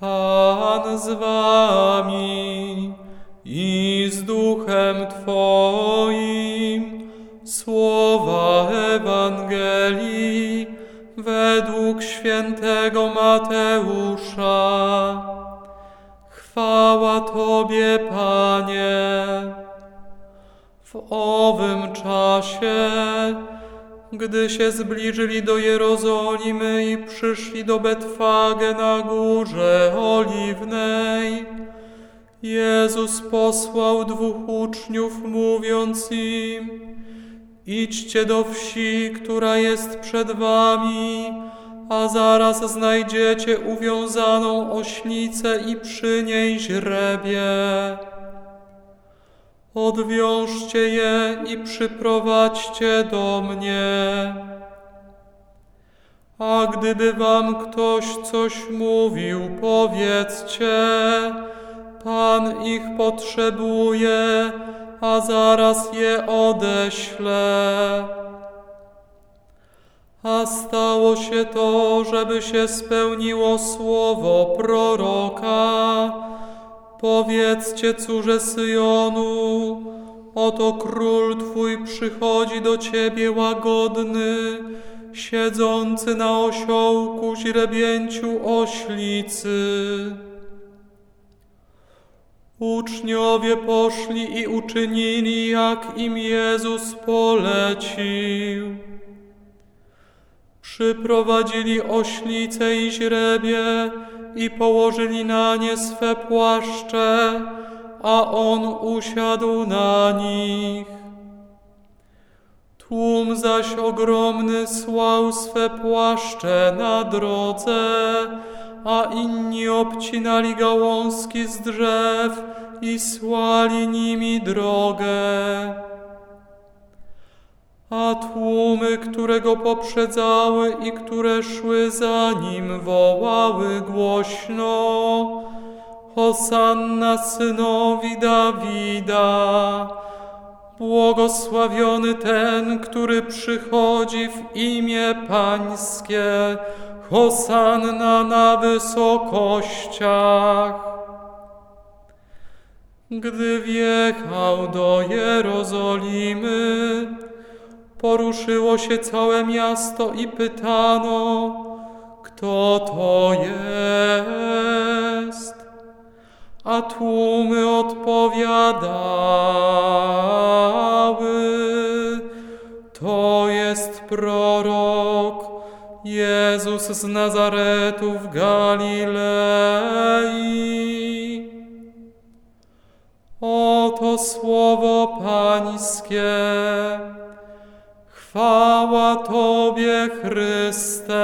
Pan z wami i z duchem Twoim. Słowa Ewangelii według świętego Mateusza. Chwała Tobie, Panie. W owym czasie, gdy się zbliżyli do Jerozolimy i przyszli do Betfage na górze oliwnej, Jezus posłał dwóch uczniów, mówiąc im: Idźcie do wsi, która jest przed wami, a zaraz znajdziecie uwiązaną oślicę i przy niej źrebie. Odwiążcie je i przyprowadźcie do mnie. A gdyby wam ktoś coś mówił, powiedzcie, Pan ich potrzebuje, a zaraz je odeślę. A stało się to, żeby się spełniło słowo proroka. Powiedzcie córze Syjonu, oto król Twój przychodzi do Ciebie łagodny, siedzący na osiołku źrebięciu oślicy. Uczniowie poszli i uczynili, jak im Jezus polecił. Przyprowadzili oślice i źrebie i położyli na nie swe płaszcze, a on usiadł na nich. Tłum zaś ogromny słał swe płaszcze na drodze, a inni obcinali gałązki z drzew i słali nimi drogę. A tłumy, które go poprzedzały i które szły za nim, wołały głośno: Hosanna synowi Dawida! Błogosławiony ten, który przychodzi w imię Pańskie, Hosanna na wysokościach. Gdy wjechał do Jerozolimy, poruszyło się całe miasto i pytano, kto to jest. A tłumy odpowiadały, to jest prorok Jezus z Nazaretu w Galilei. Oto słowo Pańskie. Chwała Tobie, Chryste.